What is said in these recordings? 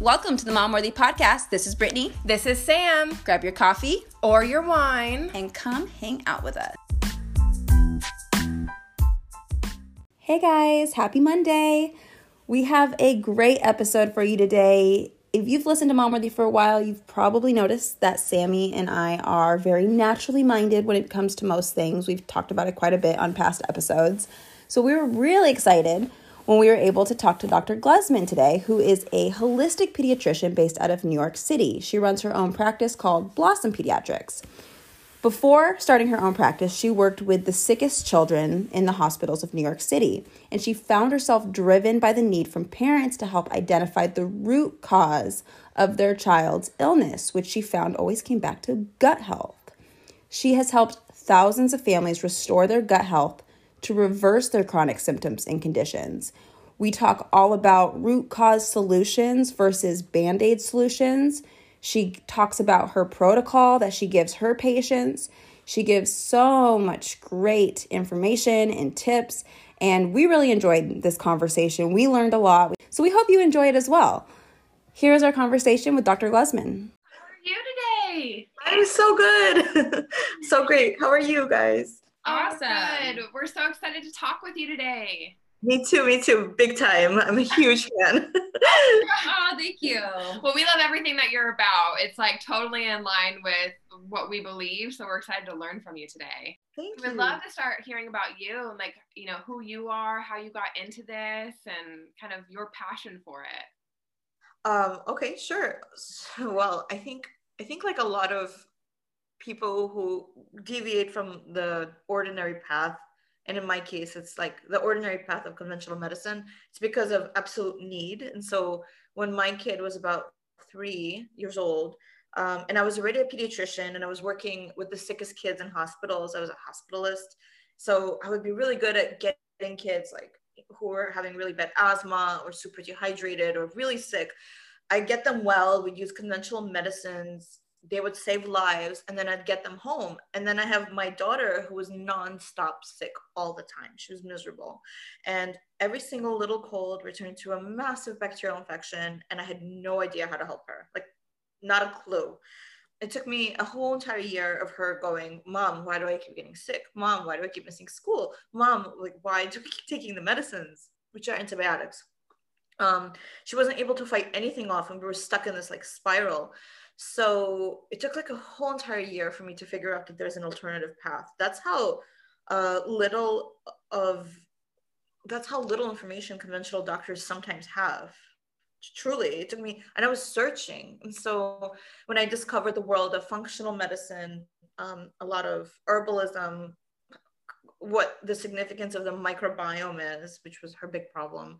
Welcome to the Mom Worthy Podcast. This is Brittany. This is Sam. Grab your coffee or your wine and come hang out with us. Hey guys, happy Monday. We have a great episode for you today. If you've listened to Mom Worthy for a while, you've probably noticed that Sammy and I are very naturally minded when it comes to most things. We've talked about it quite a bit on past episodes. So we were really excited when we were able to talk to Dr. Glesman today, who is a holistic pediatrician based out of New York City. She runs her own practice called Blossom Pediatrics. Before starting her own practice, she worked with the sickest children in the hospitals of New York City, and she found herself driven by the need from parents to help identify the root cause of their child's illness, which she found always came back to gut health. She has helped thousands of families restore their gut health to reverse their chronic symptoms and conditions. We talk all about root cause solutions versus band aid solutions. She talks about her protocol that she gives her patients. She gives so much great information and tips, and we really enjoyed this conversation. We learned a lot, so we hope you enjoy it as well. Here's our conversation with Dr. Glesman. How are you today? I'm so good. so great. How are you guys? Awesome. Good. We're so excited to talk with you today. Me too, me too. Big time. I'm a huge fan. oh, thank you. Well, we love everything that you're about. It's like totally in line with what we believe. So we're excited to learn from you today. Thank We'd love to start hearing about you and like, you know, who you are, how you got into this and kind of your passion for it. Um, okay, sure. So, well, I think I think like a lot of people who deviate from the ordinary path. And in my case it's like the ordinary path of conventional medicine. It's because of absolute need. And so when my kid was about three years old um, and i was already a pediatrician and i was working with the sickest kids in hospitals i was a hospitalist. So i would be really good at getting kids like who are having really bad asthma or super dehydrated or really sick. I get them well. We use conventional medicines they would save lives and then I'd get them home. And then I have my daughter who was nonstop sick all the time. She was miserable. And every single little cold returned to a massive bacterial infection. And I had no idea how to help her, like, not a clue. It took me a whole entire year of her going, Mom, why do I keep getting sick? Mom, why do I keep missing school? Mom, like, why do we keep taking the medicines, which are antibiotics? Um, she wasn't able to fight anything off, and we were stuck in this like spiral. So it took like a whole entire year for me to figure out that there's an alternative path. That's how uh, little of that's how little information conventional doctors sometimes have. Truly, it took me, and I was searching. And so when I discovered the world of functional medicine, um, a lot of herbalism, what the significance of the microbiome is, which was her big problem.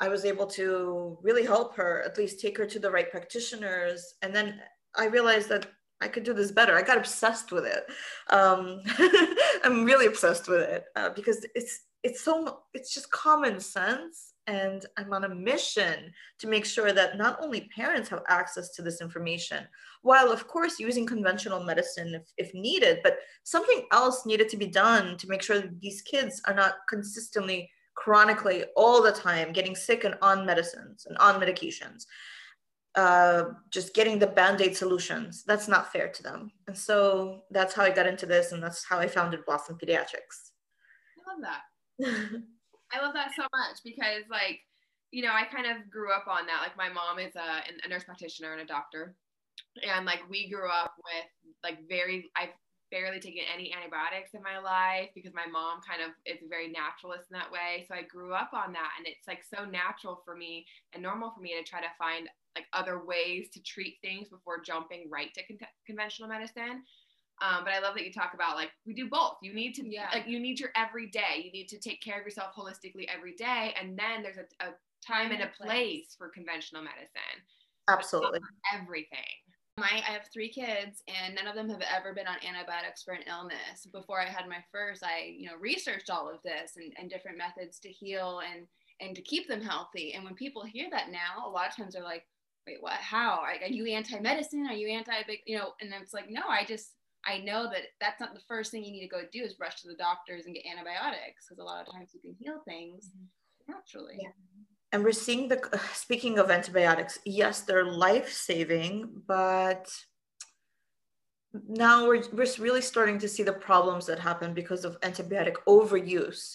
I was able to really help her, at least take her to the right practitioners. And then I realized that I could do this better. I got obsessed with it. Um, I'm really obsessed with it uh, because it's it's so it's just common sense, and I'm on a mission to make sure that not only parents have access to this information, while of course using conventional medicine if, if needed, but something else needed to be done to make sure that these kids are not consistently chronically all the time getting sick and on medicines and on medications uh, just getting the band-aid solutions. That's not fair to them. And so that's how i got into this and that's how i founded blossom pediatrics. I love that. I love that so much because like you know i kind of grew up on that. Like my mom is a, a nurse practitioner and a doctor. And like we grew up with like very i barely taken any antibiotics in my life because my mom kind of is very naturalist in that way. So I grew up on that and it's like so natural for me and normal for me to try to find like other ways to treat things before jumping right to con- conventional medicine. Um, but I love that you talk about like we do both. You need to yeah. like you need your everyday. You need to take care of yourself holistically every day, and then there's a, a time and a place for conventional medicine. Absolutely, everything. My, I have three kids, and none of them have ever been on antibiotics for an illness. Before I had my first, I you know researched all of this and, and different methods to heal and and to keep them healthy. And when people hear that now, a lot of times they're like, "Wait, what? How? Are you anti-medicine? Are you anti You know?" And it's like, no, I just I know that that's not the first thing you need to go do is rush to the doctors and get antibiotics because a lot of times you can heal things mm-hmm. naturally. Yeah. And we're seeing the speaking of antibiotics yes they're life saving but now we're, we're really starting to see the problems that happen because of antibiotic overuse.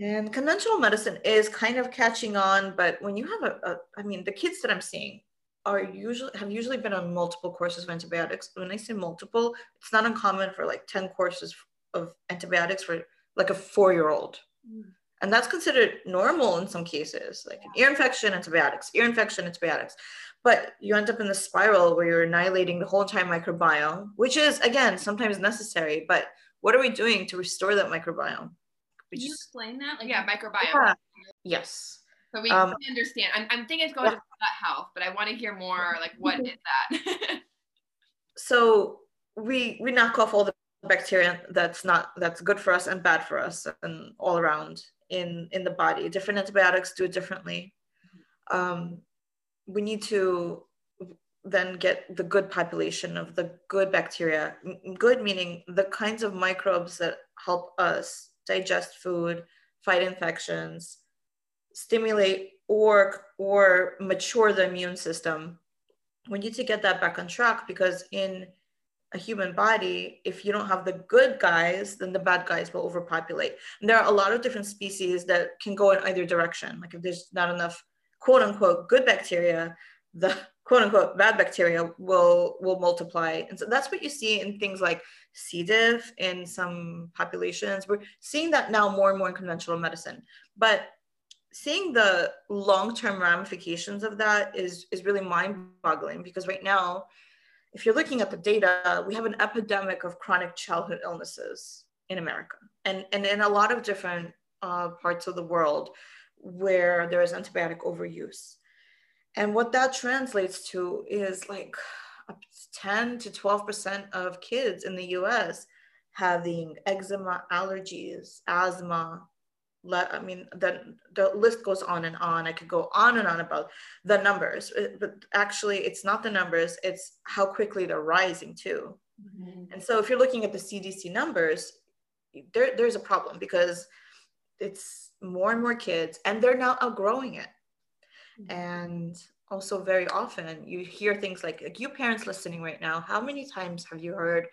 And conventional medicine is kind of catching on but when you have a, a I mean the kids that i'm seeing are usually have usually been on multiple courses of antibiotics. When i say multiple it's not uncommon for like 10 courses of antibiotics for like a four year old mm. And that's considered normal in some cases like an ear infection antibiotics ear infection antibiotics but you end up in the spiral where you're annihilating the whole entire microbiome which is again sometimes necessary but what are we doing to restore that microbiome? We Can you explain that? Like yeah microbiome. Yeah. yes. So we um, understand. I'm, I'm thinking it's going yeah. to gut health but i want to hear more like what is that? So we we knock off all the bacteria that's not that's good for us and bad for us and all around in in the body. Different antibiotics do it differently. Um, we need to then get the good population of the good bacteria. Good meaning the kinds of microbes that help us digest food fight infections stimulate or or mature the immune system. We need to get that back on track because in a human body, if you don't have the good guys, then the bad guys will overpopulate. And there are a lot of different species that can go in either direction. Like if there's not enough quote unquote good bacteria, the quote unquote bad bacteria will will multiply. And so that's what you see in things like C. diff in some populations. We're seeing that now more and more in conventional medicine. But seeing the long-term ramifications of that is is really mind-boggling because right now if you're looking at the data, we have an epidemic of chronic childhood illnesses in America and, and in a lot of different uh, parts of the world where there is antibiotic overuse. And what that translates to is like 10 to 12% of kids in the US having eczema, allergies, asthma, let, I mean, the, the list goes on and on. I could go on and on about the numbers, uh, but actually, it's not the numbers, it's how quickly they're rising too. Mm-hmm. And so, if you're looking at the CDC numbers, there, there's a problem because it's more and more kids, and they're now outgrowing it. Mm-hmm. And also, very often, you hear things like, like you parents listening right now, how many times have you heard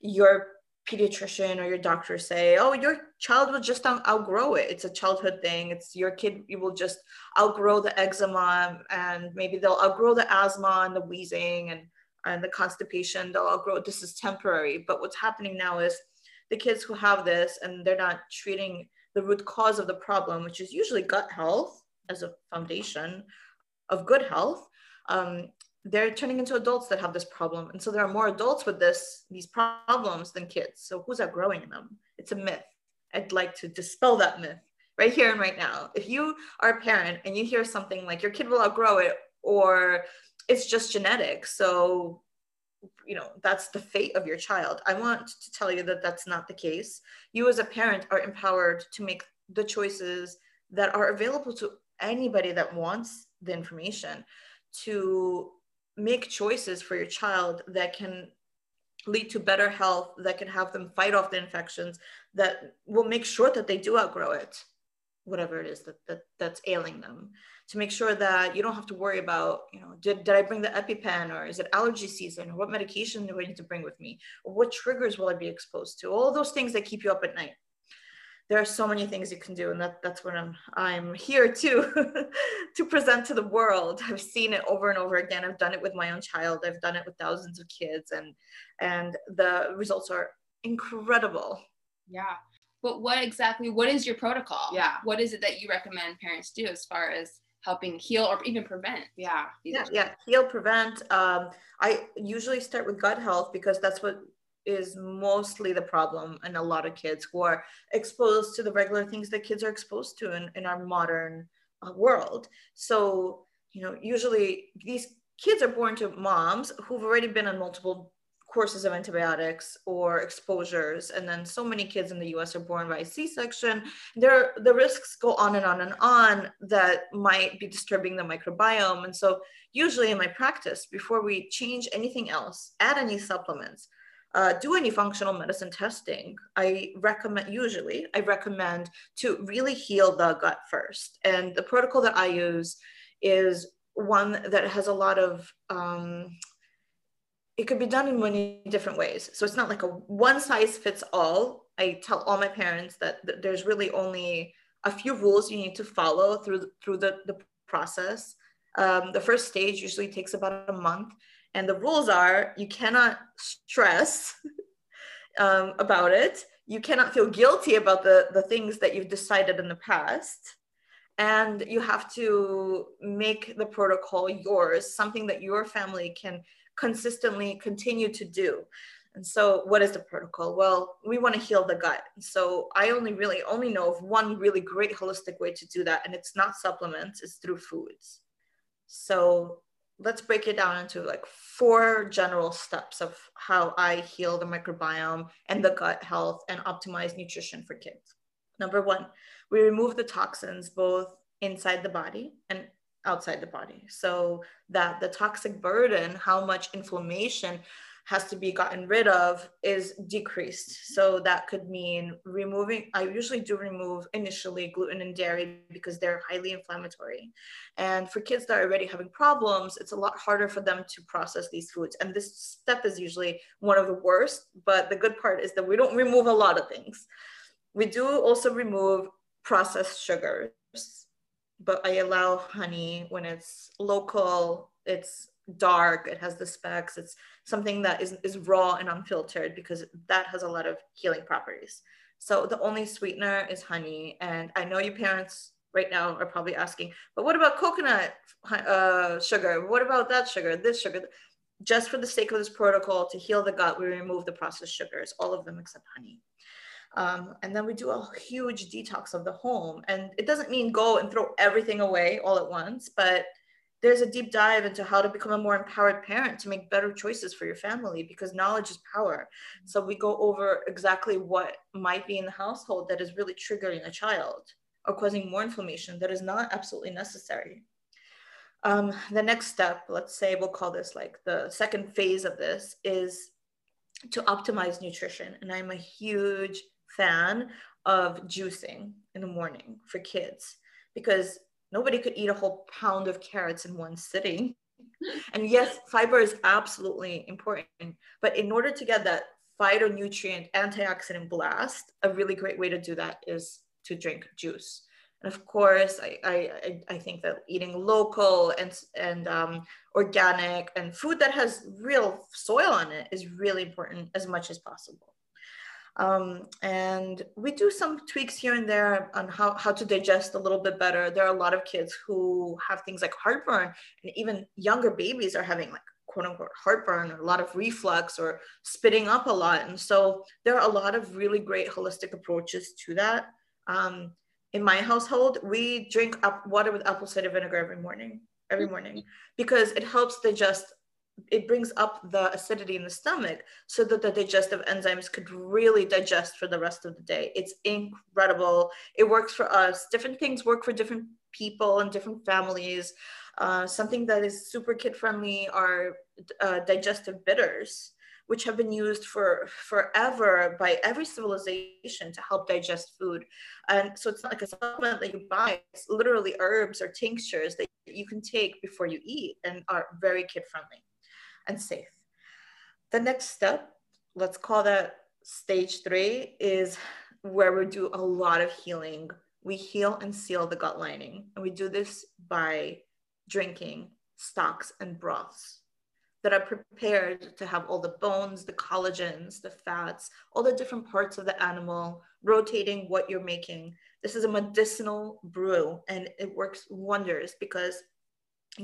your pediatrician or your doctor say, oh, your child will just outgrow it. It's a childhood thing. It's your kid, you will just outgrow the eczema and maybe they'll outgrow the asthma and the wheezing and, and the constipation. They'll outgrow This is temporary. But what's happening now is the kids who have this and they're not treating the root cause of the problem, which is usually gut health as a foundation of good health, um, they're turning into adults that have this problem. And so there are more adults with this these problems than kids. So who's outgrowing them? It's a myth. I'd like to dispel that myth right here and right now. If you are a parent and you hear something like your kid will outgrow it or it's just genetic so you know that's the fate of your child. I want to tell you that that's not the case. You as a parent are empowered to make the choices that are available to anybody that wants the information to make choices for your child that can lead to better health, that can have them fight off the infections, that will make sure that they do outgrow it, whatever it is that, that that's ailing them. To make sure that you don't have to worry about, you know, did, did I bring the EpiPen or is it allergy season or what medication do I need to bring with me? Or what triggers will I be exposed to? All those things that keep you up at night there are so many things you can do and that, that's what i'm i'm here to to present to the world. I've seen it over and over again. I've done it with my own child. I've done it with thousands of kids and and the results are incredible. Yeah. But what exactly what is your protocol? Yeah. What is it that you recommend parents do as far as helping heal or even prevent yeah. yeah, yeah. heal prevent um, i usually start with gut health because that's what is mostly the problem in a lot of kids who are exposed to the regular things that kids are exposed to in, in our modern uh, world. So, you know, usually these kids are born to moms who've already been on multiple courses of antibiotics or exposures and then so many kids in the US are born by C-section there the risks go on and on and on that might be disturbing the microbiome and so usually in my practice before we change anything else add any supplements uh, do any functional medicine testing, I recommend, usually, I recommend to really heal the gut first. And the protocol that I use is one that has a lot of, um, it could be done in many different ways. So it's not like a one size fits all. I tell all my parents that, that there's really only a few rules you need to follow through, through the, the process. Um, the first stage usually takes about a month and the rules are you cannot stress um, about it. You cannot feel guilty about the, the things that you've decided in the past. And you have to make the protocol yours, something that your family can consistently continue to do. And so, what is the protocol? Well, we want to heal the gut. So, I only really only know of one really great holistic way to do that, and it's not supplements; it's through foods. So, let's break it down into like four general steps of how I heal the microbiome and the gut health and optimize nutrition for kids. Number one, we remove the toxins both inside the body and outside the body so that the toxic burden, how much inflammation has to be gotten rid of is decreased. So that could mean removing, I usually do remove initially gluten and dairy because they're highly inflammatory. And for kids that are already having problems, it's a lot harder for them to process these foods. And this step is usually one of the worst, but the good part is that we don't remove a lot of things. We do also remove processed sugars, but I allow honey when it's local, it's dark, it has the specks, it's something that is, is raw and unfiltered because that has a lot of healing properties. So the only sweetener is honey. And I know you parents right now are probably asking, but what about coconut uh, sugar? What about that sugar, this sugar? Just for the sake of this protocol to heal the gut, we remove the processed sugars, all of them except honey. Um, and then we do a huge detox of the home. And it doesn't mean go and throw everything away all at once, but there's a deep dive into how to become a more empowered parent to make better choices for your family because knowledge is power. So we go over exactly what might be in the household that is really triggering a child or causing more inflammation that is not absolutely necessary. Um, the next step, let's say we'll call this like the second phase of this, is to optimize nutrition. And I'm a huge fan of juicing in the morning for kids because nobody could eat a whole pound of carrots in one sitting. And yes, fiber is absolutely important, but in order to get that phytonutrient antioxidant blast, a really great way to do that is to drink juice. And of course, I, I, I think that eating local and, and um, organic and food that has real soil on it is really important as much as possible. Um, and we do some tweaks here and there on how, how to digest a little bit better. There are a lot of kids who have things like heartburn, and even younger babies are having like quote unquote heartburn or a lot of reflux or spitting up a lot. And so there are a lot of really great holistic approaches to that. Um, in my household, we drink up water with apple cider vinegar every morning, every morning, because it helps digest it brings up the acidity in the stomach so that the digestive enzymes could really digest for the rest of the day. It's incredible. It works for us. Different things work for different people and different families. Uh, something that is super kid friendly are uh, digestive bitters, which have been used for forever by every civilization to help digest food. And so it's not like a supplement that you buy, it's literally herbs or tinctures that you can take before you eat and are very kid friendly and safe. The next step, let's call that stage three, is where we do a lot of healing. We heal and seal the gut lining. And we do this by drinking stocks and broths that are prepared to have all the bones, the collagens, the fats, all the different parts of the animal, rotating what you're making. This is a medicinal brew and it works wonders because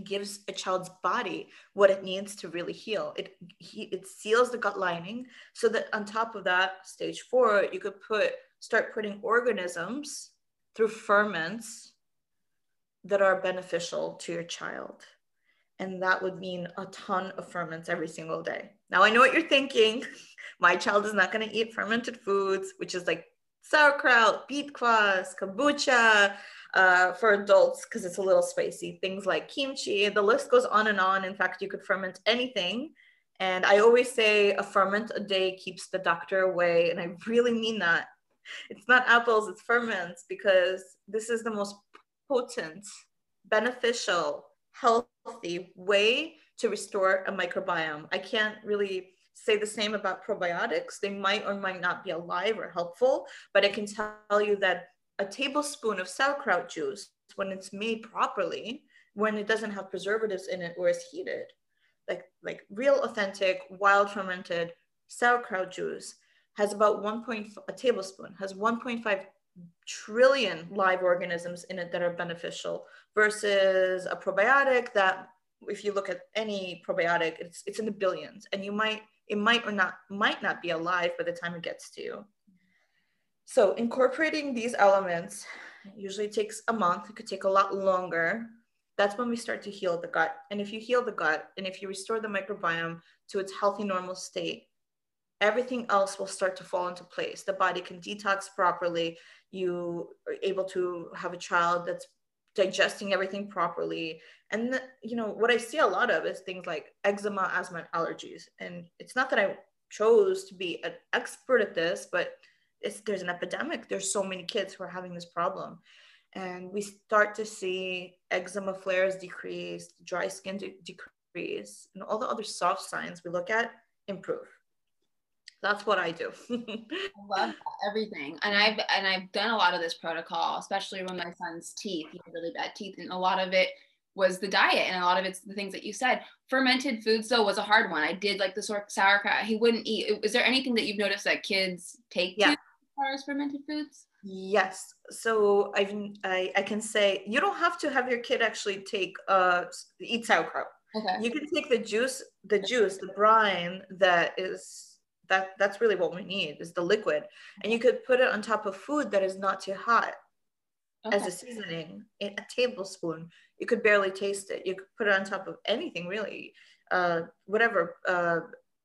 gives a child's body what it needs to really heal. It he, it seals the gut lining so that on top of that, stage four, you could put start putting organisms through ferments that are beneficial to your child. And that would mean a ton of ferments every single day. Now I know what you're thinking. My child is not going to eat fermented foods, which is like sauerkraut, beet kvass, kombucha, uh, for adults because it's a little spicy. Things like kimchi, the list goes on and on. In fact, you could ferment anything And I always say a ferment a day keeps the doctor away. And I really mean that. It's not apples, it's ferments, because this is the most potent, beneficial, healthy way to restore a microbiome. I can't really say the same about probiotics. They might or might not be alive or helpful, but I can tell you that a tablespoon of sauerkraut juice, when it's made properly, when it doesn't have preservatives in it or is heated, like, like real authentic wild fermented sauerkraut juice has about 1. Point a tablespoon has 1.5 trillion live organisms in it that are beneficial versus a probiotic that if you look at any probiotic it's it's in the billions and you might it might or not might not be alive by the time it gets to you so incorporating these elements usually takes a month it could take a lot longer. That's when we start to heal the gut. And if you heal the gut and if you restore the microbiome to its healthy normal state everything else will start to fall into place. The body can detox properly. You are able to have a child that's digesting everything properly. And you know what i see a lot of is things like eczema asthma and allergies. And it's not that i chose to be an expert at this but there's an epidemic there's so many kids who are having this problem and we start to see eczema flares decrease dry skin de- decrease and all the other soft signs we look at improve that's what I do. I love everything, and I've and I've done a lot of this protocol, especially when my son's teeth. He had really bad teeth, and a lot of it was the diet, and a lot of it's the things that you said. Fermented foods though was a hard one. I did like the sauerkraut. He wouldn't eat. Is there anything that you've noticed that kids take yeah. to far as fermented foods? Yes. So I've, I I can say you don't have to have your kid actually take uh eat sauerkraut. Okay. You can take the juice, the juice, the brine that is that that's really what we need is the liquid and you could put it on top of food that is not too hot okay. as a seasoning a tablespoon you could barely taste it you could put it on top of anything really uh, whatever uh,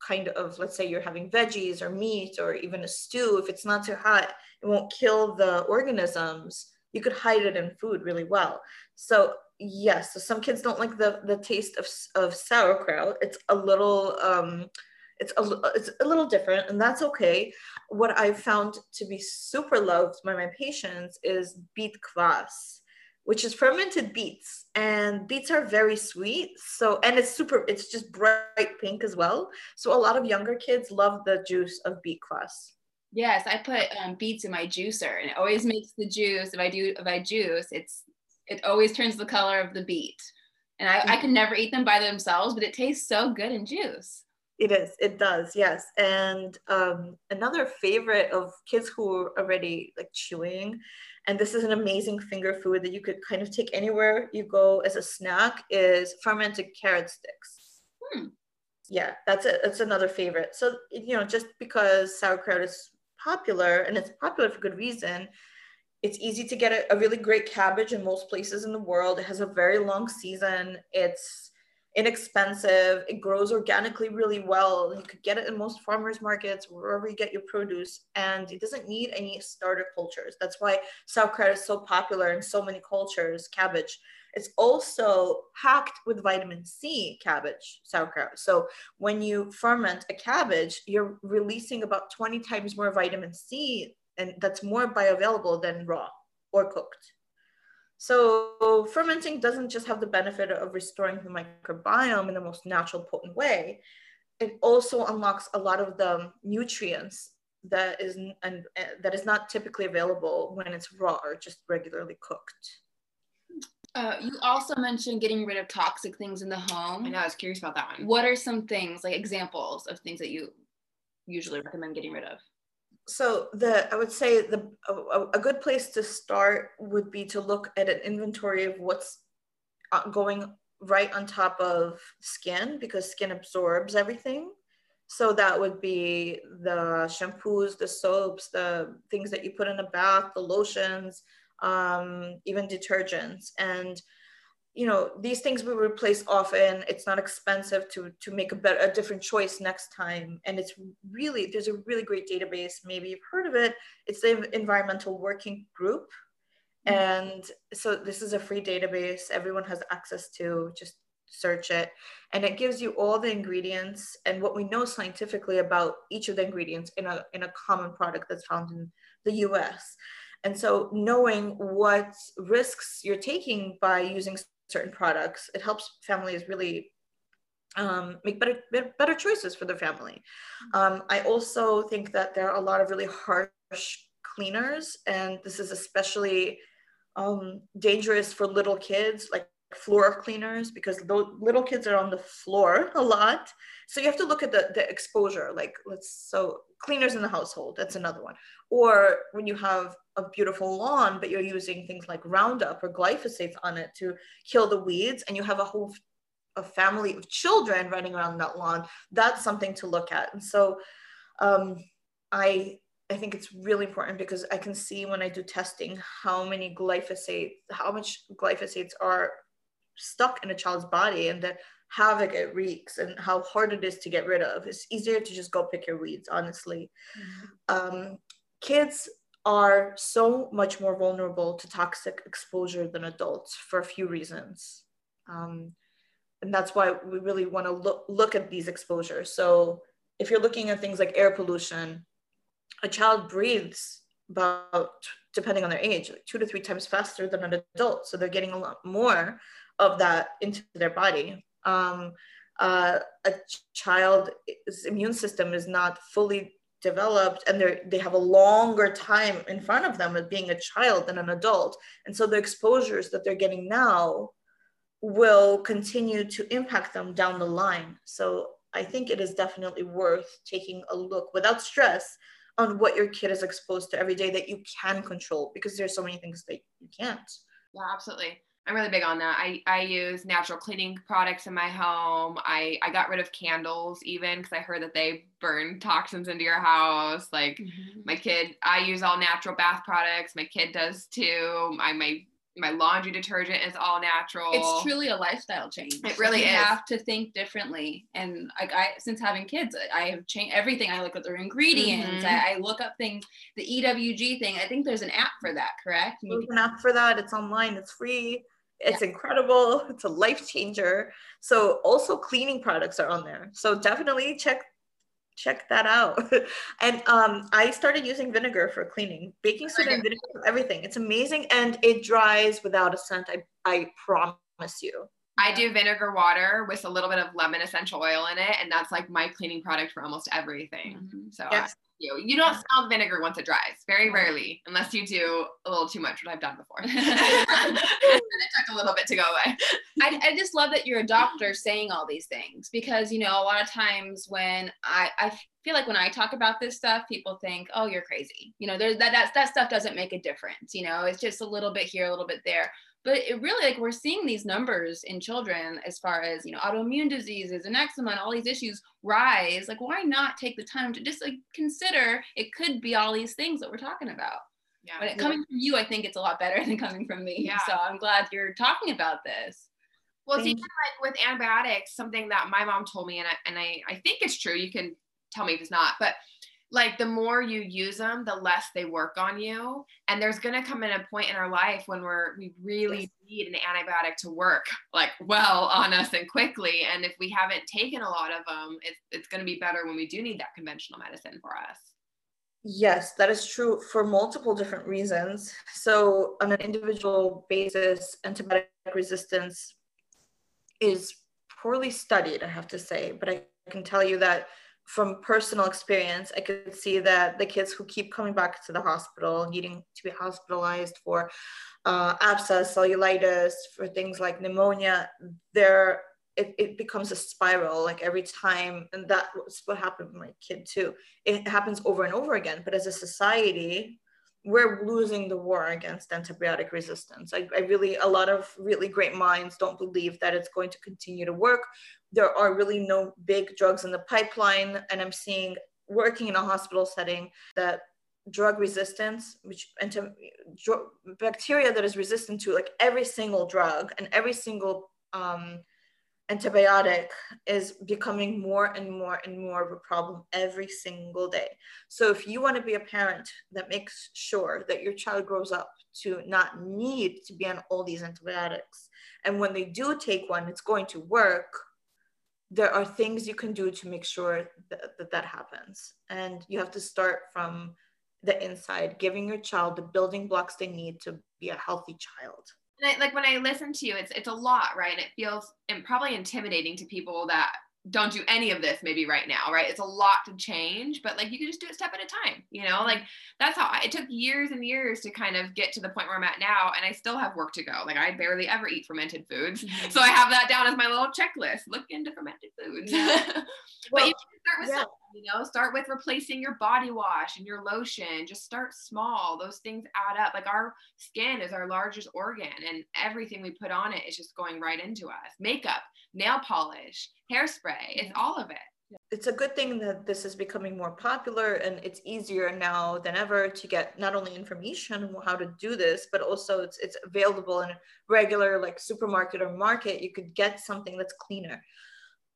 kind of let's say you're having veggies or meat or even a stew if it's not too hot it won't kill the organisms. You could hide it in food really well. So yes so some kids don't like the the taste of, of sauerkraut. It's a little um, it's a, it's a little different and that's okay. What i've found to be super loved by my patients is beet kvass which is fermented beets and beets are very sweet so and it's super it's just bright pink as well so a lot of younger kids love the juice of beet kvass yes i put um, beets in my juicer and it always makes the juice if i do if i juice it's it always turns the color of the beet and I, I mm-hmm. can never eat them by themselves but it tastes so good in juice it is. It does. Yes. And um, another favorite of kids who are already like chewing, and this is an amazing finger food that you could kind of take anywhere you go as a snack, is fermented carrot sticks. Hmm. Yeah, that's it. That's another favorite. So you know, just because sauerkraut is popular and it's popular for good reason, it's easy to get a, a really great cabbage in most places in the world. It has a very long season. It's inexpensive. It grows organically really well. You could get it in most farmers markets, wherever you get your produce, and it doesn't need any starter cultures. That's why sauerkraut is so popular in so many cultures. Cabbage. It's also packed with vitamin C, cabbage, sauerkraut. So when you ferment a cabbage, you're releasing about 20 times more vitamin C, and that's more bioavailable than raw or cooked. So fermenting doesn't just have the benefit of restoring the microbiome in the most natural, potent way. It also unlocks a lot of the nutrients that is and uh, that is not typically available when it's raw or just regularly cooked. Uh, you also mentioned getting rid of toxic things in the home. I know. I was curious about that one. What are some things, like examples of things that you usually recommend getting rid of? So the i would say the a, a, good place to start would be to look at an inventory of what's uh, going right on top of skin because skin absorbs everything. So that would be the shampoos the soaps the things that you put in a bath the lotions um, even detergents. And you know these things we replace often. It's not expensive to to make a better a different choice next time. And it's really there's a really great database. Maybe you've heard of it. It's the environmental working group. Mm-hmm. and so this is a free database. Everyone has access to. Just search it. And it gives you all the ingredients and what we know scientifically about each of the ingredients in a in a common product that's found in the US. And so knowing what risks you're taking by using certain products, it helps families really um, make better better choices for their family. Um, I also think that there are a lot of really harsh cleaners, and this is especially um, dangerous for little kids, like floor cleaners, because little kids are on the floor a lot. So you have to look at the, the exposure, like let's so cleaners in the household, that's another one. Or when you have a beautiful lawn, but you're using things like Roundup or glyphosate on it to kill the weeds, and you have a whole a family of children running around that lawn, that's something to look at. And so um, I I think it's really important because I can see when I do testing how many glyphosate, how much glyphosates are stuck in a child's body and the havoc it wreaks and how hard it is to get rid of. It's easier to just go pick your weeds, honestly. Mm-hmm. Um, kids are so much more vulnerable to toxic exposure than adults for a few reasons. Um, and that's why we really want to look, look at these exposures. So if you're looking at things like air pollution, a child breathes about, depending on their age, like two to three times faster than an adult. So they're getting a lot more of that into their body. Um, uh, a child's immune system is not fully developed and they they have a longer time in front of them of being a child than an adult and so the exposures that they're getting now will continue to impact them down the line. So I think it is definitely worth taking a look without stress on what your kid is exposed to every day that you can control because there's so many things that you can't. Yeah, absolutely. I'm really big on that. I, I use natural cleaning products in my home. I, I got rid of candles even because I heard that they burn toxins into your house. Like mm-hmm. my kid, I use all natural bath products. My kid does too. I my my laundry detergent is all natural. It's truly a lifestyle change. It really you is. You have to think differently. And like I, since having kids, I have changed everything. I look at their ingredients. Mm-hmm. I, I, look up things. The EWG thing. I think there's an app for that. Correct? There's an app for that. It's online. It's free. It's yeah. incredible. It's a life changer. So also cleaning products are on there. So definitely check check that out. and um, I started using vinegar for cleaning, baking soda and vinegar for everything. It's amazing and it dries without a scent. I, I promise you. I do vinegar water with a little bit of lemon essential oil in it, and that's like my cleaning product for almost everything. Mm-hmm. So you. You don't smell vinegar once it dries, very rarely, unless you do a little too much, what I've done before. it took a little bit to go away. I, I just love that you're a doctor saying all these things because, you know, a lot of times when I, I feel like when I talk about this stuff, people think, oh, you're crazy. You know, there's that, that, that stuff doesn't make a difference. You know, it's just a little bit here, a little bit there but it really like we're seeing these numbers in children as far as you know autoimmune diseases and eczema and all these issues rise like why not take the time to just like consider it could be all these things that we're talking about? Yeah. But it, coming from you i think it's a lot better than coming from me yeah. so i'm glad you're talking about this. Well it's even like with antibiotics something that my mom told me and I, and I, I think it's true you can tell me if it's not but like the more you use them the less they work on you. And there's going to come in a point in our life when we're we really yes. need an antibiotic to work like well on us and quickly. And if we haven't taken a lot of them it's, it's going to be better when we do need that conventional medicine for us. Yes that is true for multiple different reasons. So on an individual basis antibiotic resistance is poorly studied i have to say. But i can tell you that from personal experience, I could see that the kids who keep coming back to the hospital, needing to be hospitalized for uh, abscess, cellulitis, for things like pneumonia, there it, it becomes a spiral like every time and that's what happened with my kid too. It happens over and over again but as a society we're losing the war against antibiotic resistance. I, I, really, a lot of really great minds don't believe that it's going to continue to work. There are really no big drugs in the pipeline. And I'm seeing working in a hospital setting that drug resistance, which and bacteria that is resistant to like every single drug and every single um, antibiotic is becoming more and more and more of a problem every single day. So if you want to be a parent that makes sure that your child grows up to not need to be on all these antibiotics, and when they do take one, it's going to work, there are things you can do to make sure that that, that happens. And you have to start from the inside, giving your child the building blocks they need to be a healthy child. I, like when I listen to you, it's it's a lot, right? And it feels and probably intimidating to people that don't do any of this maybe right now, right? It's a lot to change, but like you can just do it step at a time, you know? Like that's how I, it took years and years to kind of get to the point where I'm at now. And I still have work to go. Like I barely ever eat fermented foods. Mm-hmm. So I have that down as my little checklist. Look into fermented foods. Yeah. but well, you can start with yeah. something, you know, start with replacing your body wash and your lotion. Just start small. Those things add up. Like our skin is our largest organ and everything we put on it is just going right into us. Makeup, nail polish, hairspray. It's all of it. It's a good thing that this is becoming more popular and it's easier now than ever to get not only information on how to do this, but also it's it's available in a regular like supermarket or market. You could get something that's cleaner.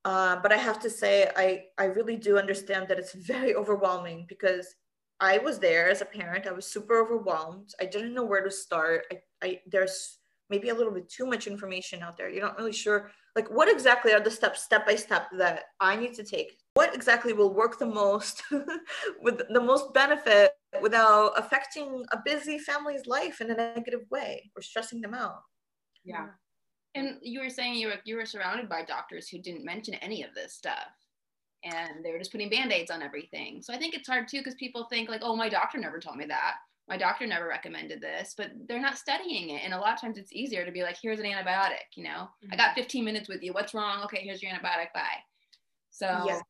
Uh, but I have to say, I, I really do understand that it's very overwhelming because I was there as a parent. I was super overwhelmed. I didn't know where to start. I, I there's maybe a little bit too much information out there. You're not really sure like what exactly are the steps step by step that i need to take? What exactly will work the most with the most benefit without affecting a busy family's life in a negative way or stressing them out? Yeah. And you were saying you were you were surrounded by doctors who didn't mention any of this stuff and they were just putting band-aids on everything. So i think it's hard too because people think like oh my doctor never told me that my doctor never recommended this, but they're not studying it. And a lot of times it's easier to be like, here's an antibiotic, you know, mm-hmm. I got 15 minutes with you. What's wrong? Okay, here's your antibiotic. Bye. So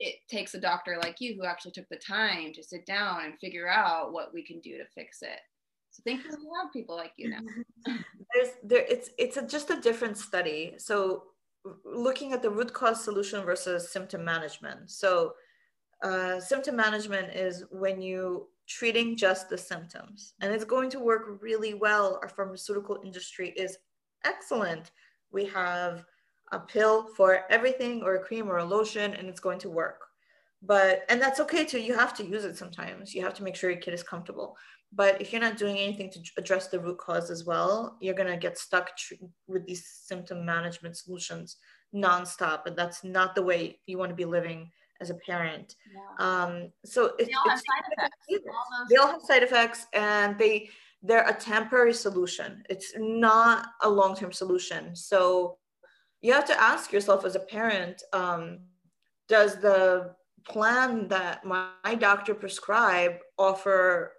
it takes a doctor like you who actually took the time to sit down and figure out what we can do to fix it. So thank you we have people like you now. There's there it's it's a, just a different study. So looking at the root cause solution versus symptom management. So uh, symptom management is when you treating just the symptoms. And it's going to work really well. Our pharmaceutical industry is excellent. We have a pill for everything or a cream or a lotion and it's going to work. But and that's okay too. You have to use it sometimes. You have to make sure your kid is comfortable. But if you're not doing anything to address the root cause as well, you're going to get stuck tr- with these symptom management solutions nonstop. And that's not the way you want to be living as a parent. Yeah. Um, so they all have side effects. All they all have side effects, and they they're a temporary solution. It's not a long term solution. So you have to ask yourself as a parent: um, Does the plan that my, my doctor prescribed offer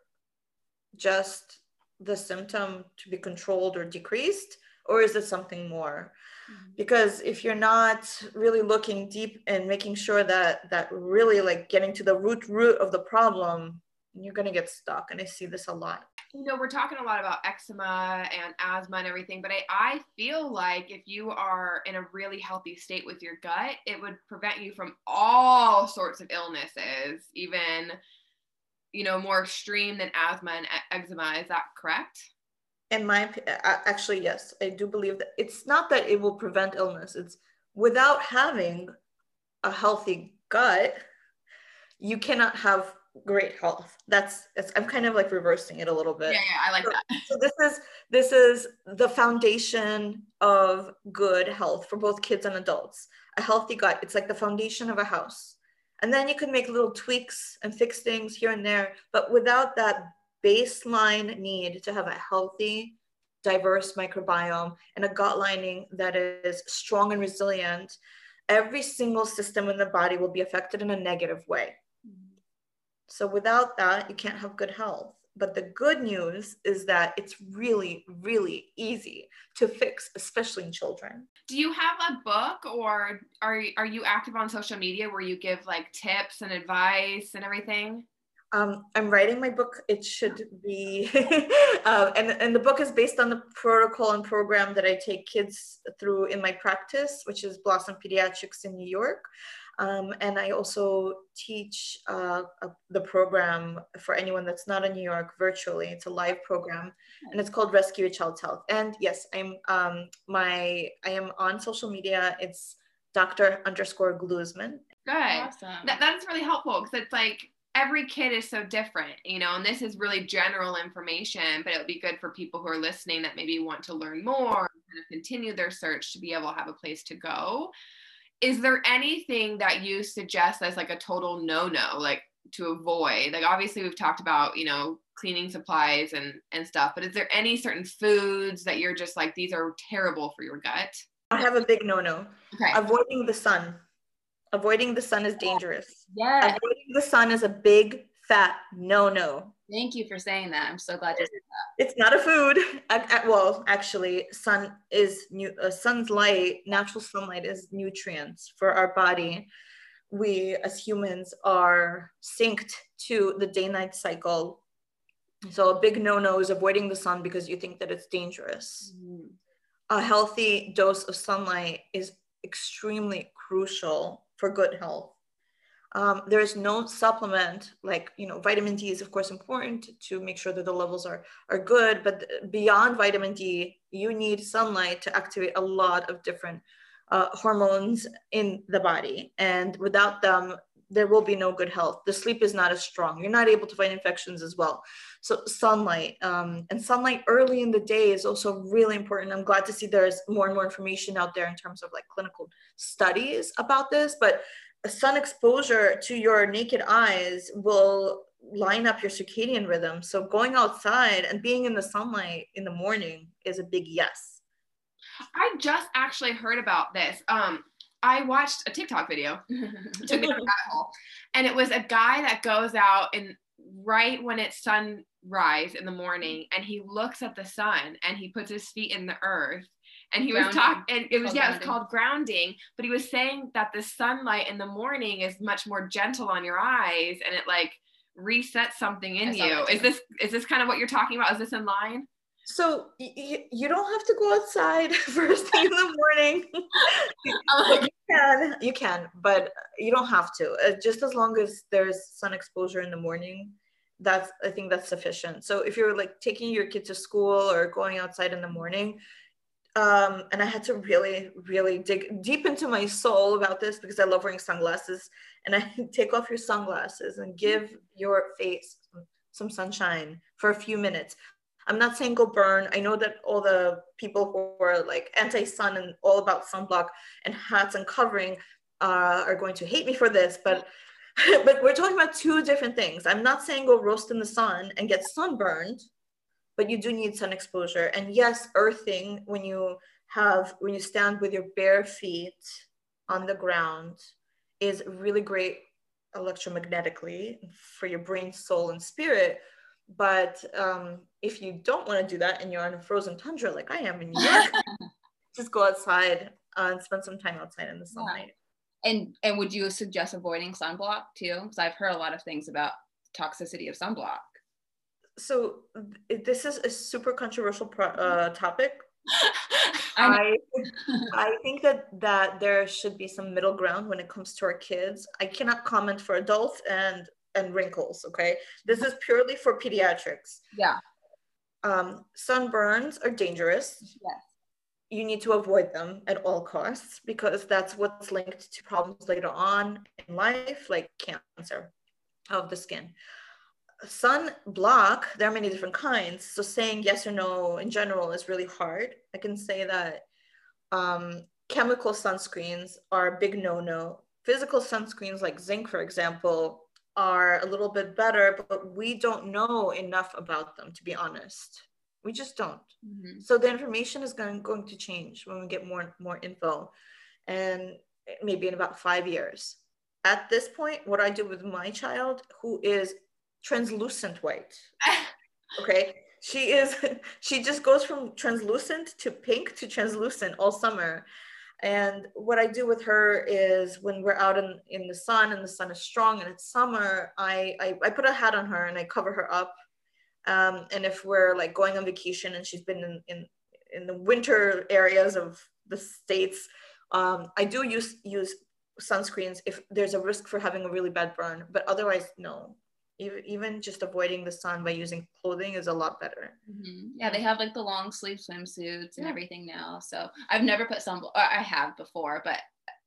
just the symptom to be controlled or decreased, or is it something more? Mm-hmm. because if you're not really looking deep and making sure that that really like getting to the root root of the problem you're going to get stuck and i see this a lot. You know we're talking a lot about eczema and asthma and everything but i, I feel like if you are in a really healthy state with your gut it would prevent you from all sorts of illnesses even you know more extreme than asthma and eczema. Is that correct in my actually yes i do believe that it's not that it will prevent illness it's without having a healthy gut you cannot have great health. That's i'm kind of like reversing it a little bit. Yeah, yeah i like so, that. so this is this is the foundation of good health for both kids and adults. A healthy gut it's like the foundation of a house. And then you can make little tweaks and fix things here and there but without that baseline need to have a healthy, diverse microbiome and a gut lining that is strong and resilient, every single system in the body will be affected in a negative way. So without that, you can't have good health. But the good news is that it's really, really easy to fix, especially in children. Do you have a book or are, are you active on social media where you give like tips and advice and everything? Um, I'm writing my book. It should be, uh, and, and the book is based on the protocol and program that I take kids through in my practice, which is Blossom Pediatrics in New York. Um, and I also teach uh, the program for anyone that's not in New York virtually. It's a live program, and it's called Rescue a Child's Health. And yes, I'm um, my I am on social media. It's Dr. underscore Glusman. Good. Awesome. That, that's really helpful because it's like every kid is so different, you know, and this is really general information, but it would be good for people who are listening that maybe want to learn more, kind of continue their search to be able to have a place to go. Is there anything that you suggest as like a total no-no like to avoid? Like obviously we've talked about you know cleaning supplies and and stuff but is there any certain foods that you're just like these are terrible for your gut i have a big no-no. Okay. Avoiding the sun avoiding the sun is dangerous yeah avoiding the sun is a big fat no-no Thank you for saying that. I'm so glad you said that. It's not a food. I, I, well, actually, sun is new. Uh, sun's light, natural sunlight is nutrients for our body. We as humans are synced to the day-night cycle. So a big no-no is avoiding the sun because you think that it's dangerous. Mm. A healthy dose of sunlight is extremely crucial for good health. Um, there is no supplement like you know vitamin D is of course important to make sure that the levels are are good, but beyond vitamin D, you need sunlight to activate a lot of different uh, hormones in the body, and without them, there will be no good health. The sleep is not as strong. You're not able to fight infections as well. So sunlight um, and sunlight early in the day is also really important. I'm glad to see there's more and more information out there in terms of like clinical studies about this, but sun exposure to your naked eyes will line up your circadian rhythm. So going outside and being in the sunlight in the morning is a big yes. I just actually heard about this. Um, I watched a TikTok video, took me hole, and it was a guy that goes out and right when it's sunrise in the morning, and he looks at the sun and he puts his feet in the earth and he grounding. was talking and it was yeah it was called grounding but he was saying that the sunlight in the morning is much more gentle on your eyes and it like resets something in you. is this is this kind of what you're talking about? Is this in line so y- you don't have to go outside first thing in the morning oh you can you can but you don't have to uh, just as long as there's sun exposure in the morning that's i think that's sufficient so if you're like taking your kid to school or going outside in the morning um, and I had to really, really dig deep into my soul about this because I love wearing sunglasses. And I take off your sunglasses and give your face some sunshine for a few minutes. I'm not saying go burn. I know that all the people who are like anti-sun and all about sunblock and hats and covering uh, are going to hate me for this, but but we're talking about two different things. I'm not saying go roast in the sun and get sunburned but you do need sun exposure. And yes, earthing when you have when you stand with your bare feet on the ground is really great electromagnetically for your brain, soul, and spirit. But um, if you don't want to do that and you're on a frozen tundra like I am in New York, just go outside uh, and spend some time outside in the sunlight. Yeah. And and would you suggest avoiding sunblock too? Because I've heard a lot of things about toxicity of sunblock so this is a super controversial pro- uh, topic. I I think that that there should be some middle ground when it comes to our kids. I cannot comment for adults and and wrinkles. Okay, this is purely for pediatrics. Yeah. Um, sunburns are dangerous. Yes. You need to avoid them at all costs because that's what's linked to problems later on in life, like cancer of the skin sun block there are many different kinds so saying yes or no in general is really hard i can say that um, chemical sunscreens are a big no-no physical sunscreens like zinc for example are a little bit better but we don't know enough about them to be honest we just don't mm-hmm. so the information is going, going to change when we get more more info and maybe in about five years at this point what i do with my child who is translucent white. okay. She is, she just goes from translucent to pink to translucent all summer. And what I do with her is when we're out in, in the sun and the sun is strong and it's summer, I, I, I put a hat on her and I cover her up. Um, and if we're like going on vacation and she's been in, in, in the winter areas of the States, um, I do use, use sunscreens if there's a risk for having a really bad burn, but otherwise, no. Even, even just avoiding the sun by using clothing is a lot better. Mm-hmm. Yeah, they have like the long sleeve swimsuits and Yeah. everything now. So I've never put sunblock. I have before, but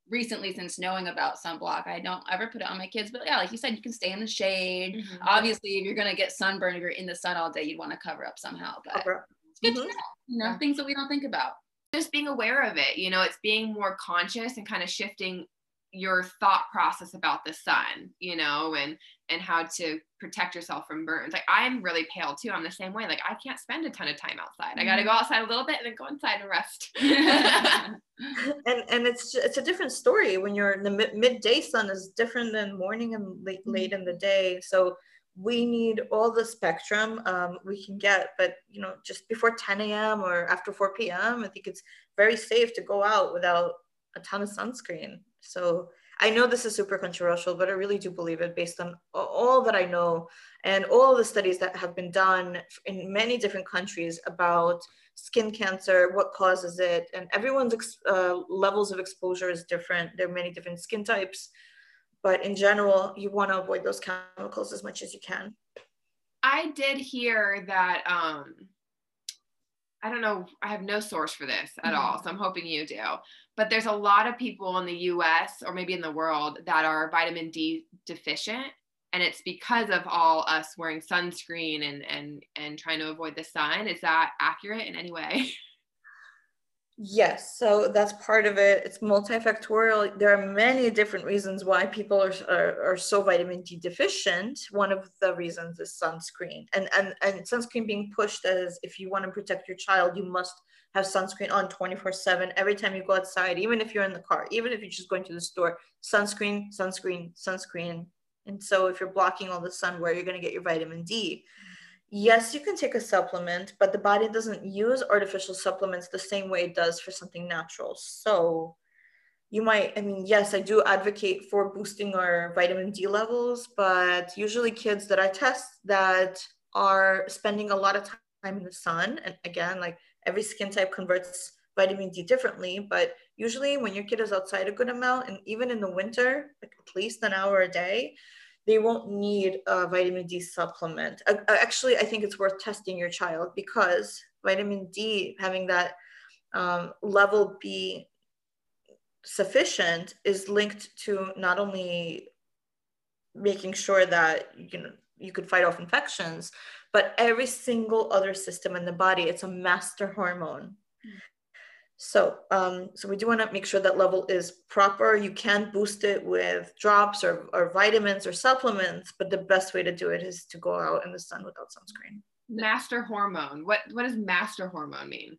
recently since knowing about sunblock, I don't ever put it on my kids. But yeah, like you said, you can stay in the shade. Mhm. Obviously, if you're gonna get sunburned, if you're in the sun all day, you'd want to cover up somehow. But Cover up. it's good to Mhm. know, you know, Yeah. things that we don't think about. just being aware of it you know it's being more conscious and kind of shifting your thought process about the sun you know and and how to protect yourself from burns. Like i'm really pale too. I'm the same way. Like i can't spend a ton of time outside. I gotta go outside a little bit and then go inside and rest. And and it's ju- it's a different story when you're in the mid- midday sun is different than morning and late late in the day. So we need all the spectrum um, we can get but you know just before 10 a.m or after 4 p.m i think it's very safe to go out without a ton of sunscreen so i know this is super controversial but i really do believe it based on all that i know and all the studies that have been done in many different countries about skin cancer, what causes it, and everyone's ex- uh, levels of exposure is different. There are many different skin types, but in general, you want to avoid those chemicals as much as you can. i did hear that um i don't know i have no source for this at all so i'm hoping you do but there's a lot of people in the us or maybe in the world that are vitamin d deficient and it's because of all us wearing sunscreen and and and trying to avoid the sun is that accurate in any way Yes, so that's part of it. It's multifactorial. There are many different reasons why people are, are, are so vitamin D deficient. One of the reasons is sunscreen, and, and and sunscreen being pushed as if you want to protect your child, you must have sunscreen on 24 7 every time you go outside, even if you're in the car, even if you're just going to the store, sunscreen, sunscreen, sunscreen. And so if you're blocking all the sun, where you're going to get your vitamin D? Yes, you can take a supplement, but the body doesn't use artificial supplements the same way it does for something natural. So you might, I mean, yes, I do advocate for boosting our vitamin D levels, but usually kids that I test that are spending a lot of time in the sun, and again, like every skin type converts vitamin D differently, but usually when your kid is outside a good amount, and even in the winter, like at least an hour a day, they won't need a vitamin D supplement. Uh, Actually, I think it's worth testing your child because vitamin D, having that um, level be sufficient, is linked to not only making sure that you can you could fight off infections, but every single other system in the body. It's a master hormone. So, um, so we do want to make sure that level is proper. You can boost it with drops or, or vitamins or supplements, but the best way to do it is to go out in the sun without sunscreen. master hormone what what does master hormone mean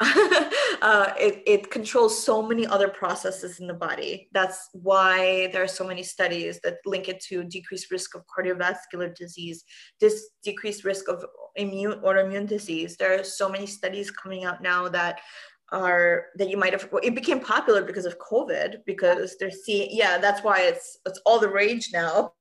uh, it, it controls so many other processes in the body. That's why there are so many studies that link it to decreased risk of cardiovascular disease, this decreased risk of immune autoimmune disease. There are so many studies coming out now that are that you might have it became popular because of covid because they're seeing yeah that's why it's it's all the rage now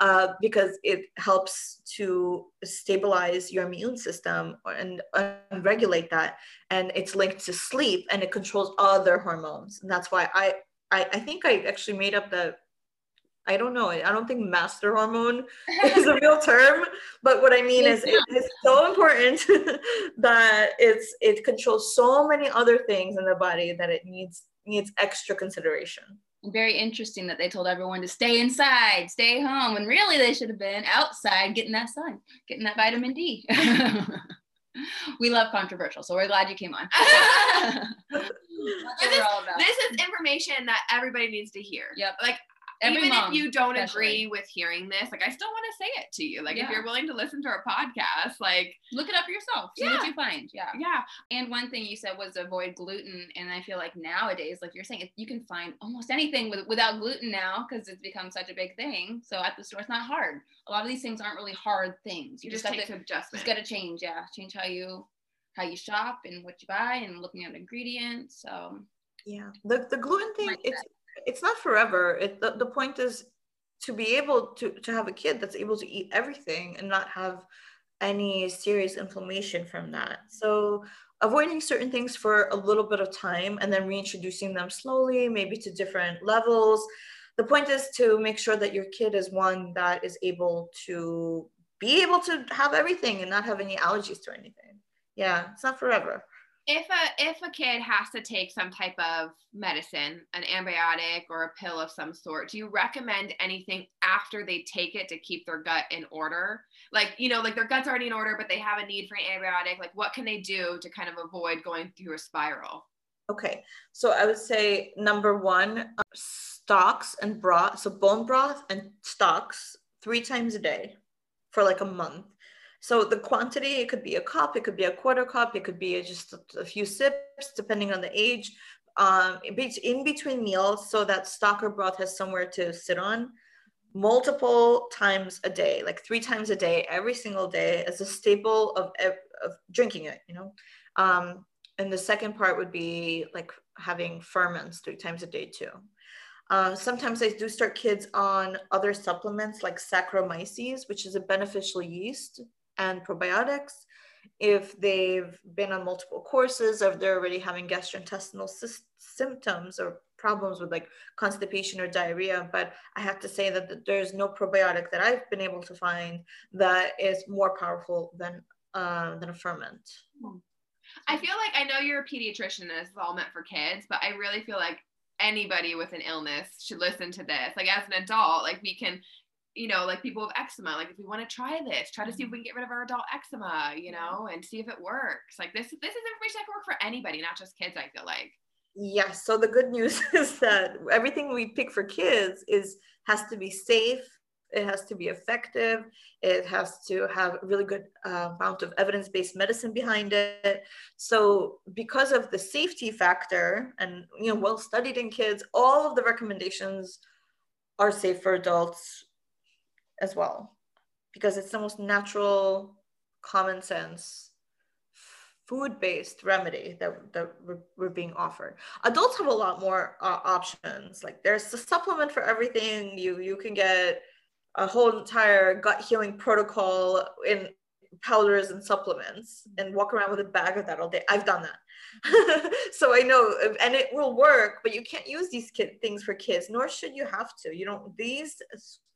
uh, because it helps to stabilize your immune system and, and regulate that. And it's linked to sleep and it controls other hormones. And that's why I, I i think i actually made up the i don't know i don't think master hormone is a real term but what i mean is it is so important that it's it controls so many other things in the body that it needs needs extra consideration Very interesting that they told everyone to stay inside, stay home, when really they should have been outside getting that sun, getting that vitamin D. we love controversial, so we're glad you came on. This is- we're all about. this is information that everybody needs to hear Yep. like Every even mom, if you don't especially. agree with hearing this like i still want to say it to you like Yeah. if you're willing to listen to our podcast like Look it up yourself. See what you find. Yeah. yeah And one thing you said was avoid gluten. And I feel like nowadays, like you're saying, you can find almost anything with, without gluten now because it's become such a big thing. So at the store, it's not hard. A lot of these things aren't really hard things. you You just just take got to adjust. adjustment just got to change. Yeah, change how you how you shop and what you buy and looking at ingredients. So yeah the, the gluten thing Like it's it's not forever it the, the point is to be able to to have a kid that's able to eat everything and not have any serious inflammation from that. So avoiding certain things for a little bit of time and then reintroducing them slowly, maybe to different levels. The point is to make sure that your kid is one that is able to be able to have everything and not have any allergies to anything. Yeah, it's not forever if a if a kid has to take some type of medicine an antibiotic or a pill of some sort do you recommend anything after they take it to keep their gut in order? Like you know like their gut's already in order but they have a need for an antibiotic like what can they do to kind of avoid going through a spiral? Okay so i would say number one uh, stocks and broth so bone broth and stocks three times a day for like a month so the quantity, it could be a cup, it could be a quarter cup, it could be just a, few sips, depending on the age. Um, in between meals, so that stock or broth has somewhere to sit on multiple times a day, like three times a day, every single day, as a staple of, of drinking it, you know. Um, and the second part would be like having ferments three times a day too. Uh, sometimes I do start kids on other supplements like Saccharomyces, which is a beneficial yeast and probiotics. If they've been on multiple courses, or if they're already having gastrointestinal sy- symptoms or problems with like constipation or diarrhea. But I have to say that there's no probiotic that I've been able to find that is more powerful than uh, than a ferment. I feel like I know you're a pediatrician and it's all meant for kids, but I really feel like anybody with an illness should listen to this. Like as an adult, like we can you know, like people with eczema, like if we want to try this, try to see if we can get rid of our adult eczema, you know, and see if it works. Like this, this is information that can work for anybody, not just kids. I feel like. Yes. So the good news is that everything we pick for kids is has to be safe. It has to be effective. It has to have a really good uh, amount of evidence-based medicine behind it. So because of the safety factor and you know well studied in kids, all of the recommendations are safe for adults as well because it's the most natural common sense food-based remedy that, that we're, we're, being offered. Adults have a lot more uh, options. Like there's a supplement for everything. You you can get a whole entire gut healing protocol in powders and supplements and walk around with a bag of that all day. I've done that. So i know and it will work but you can't use these kid things for kids nor should you have to. You know these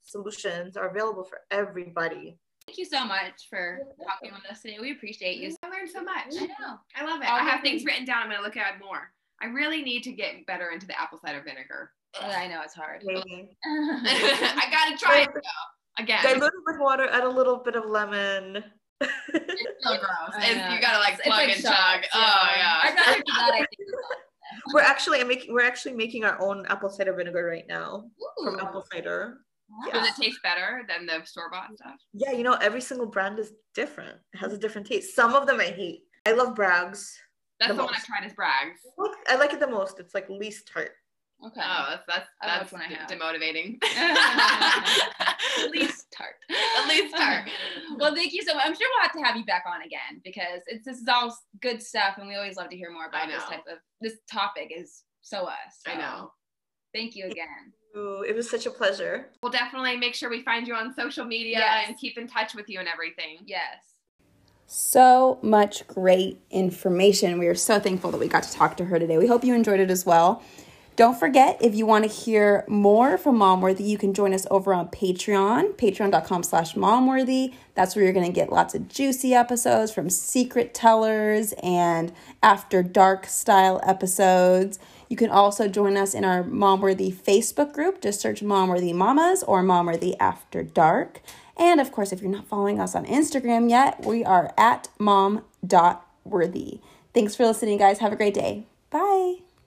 solutions are available for everybody. Thank you so much for talking with us today. We appreciate you. I learned so much. I know. I love it. All I have things written down. I'm going to look at more. I really need to get better into the apple cider vinegar. I know it's hard. I got to try it though. Again. Dilute it with water, add a little bit of lemon. it's so gross. And you gotta like plug like and chug. Oh, yeah. Oh yeah. I'd rather do that. I think we're actually making we're actually making our own apple cider vinegar right now Ooh. from apple cider. Yeah. Does it taste better than the store bought stuff? Yeah, you know, every single brand is different. It has a different taste. Some of them I hate. I love Bragg's. That's the, the one I tried is Bragg's. I like it the most. It's like least tart. Okay. Oh, that's that's that's one d- demotivating. least tart. At least tart. well, thank you so much. I'm sure we'll have to have you back on again because it's this is all good stuff, and we always love to hear more about this type of this topic. Is so us. So. I know. Thank you again. Ooh, it was such a pleasure. We'll definitely make sure we find you on social media yes. and keep in touch with you and everything. Yes. So much great information. We are so thankful that we got to talk to her today. We hope you enjoyed it as well. Don't forget, if you want to hear more from Momworthy, you can join us over on Patreon, patreon.com slash momworthy. That's where you're going to get lots of juicy episodes from secret tellers and after dark style episodes. You can also join us in our Momworthy Facebook group. Just search Momworthy Mamas or Momworthy After Dark. And of course, if you're not following us on Instagram yet, we are at mom.worthy. Thanks for listening, guys. Have a great day. Bye.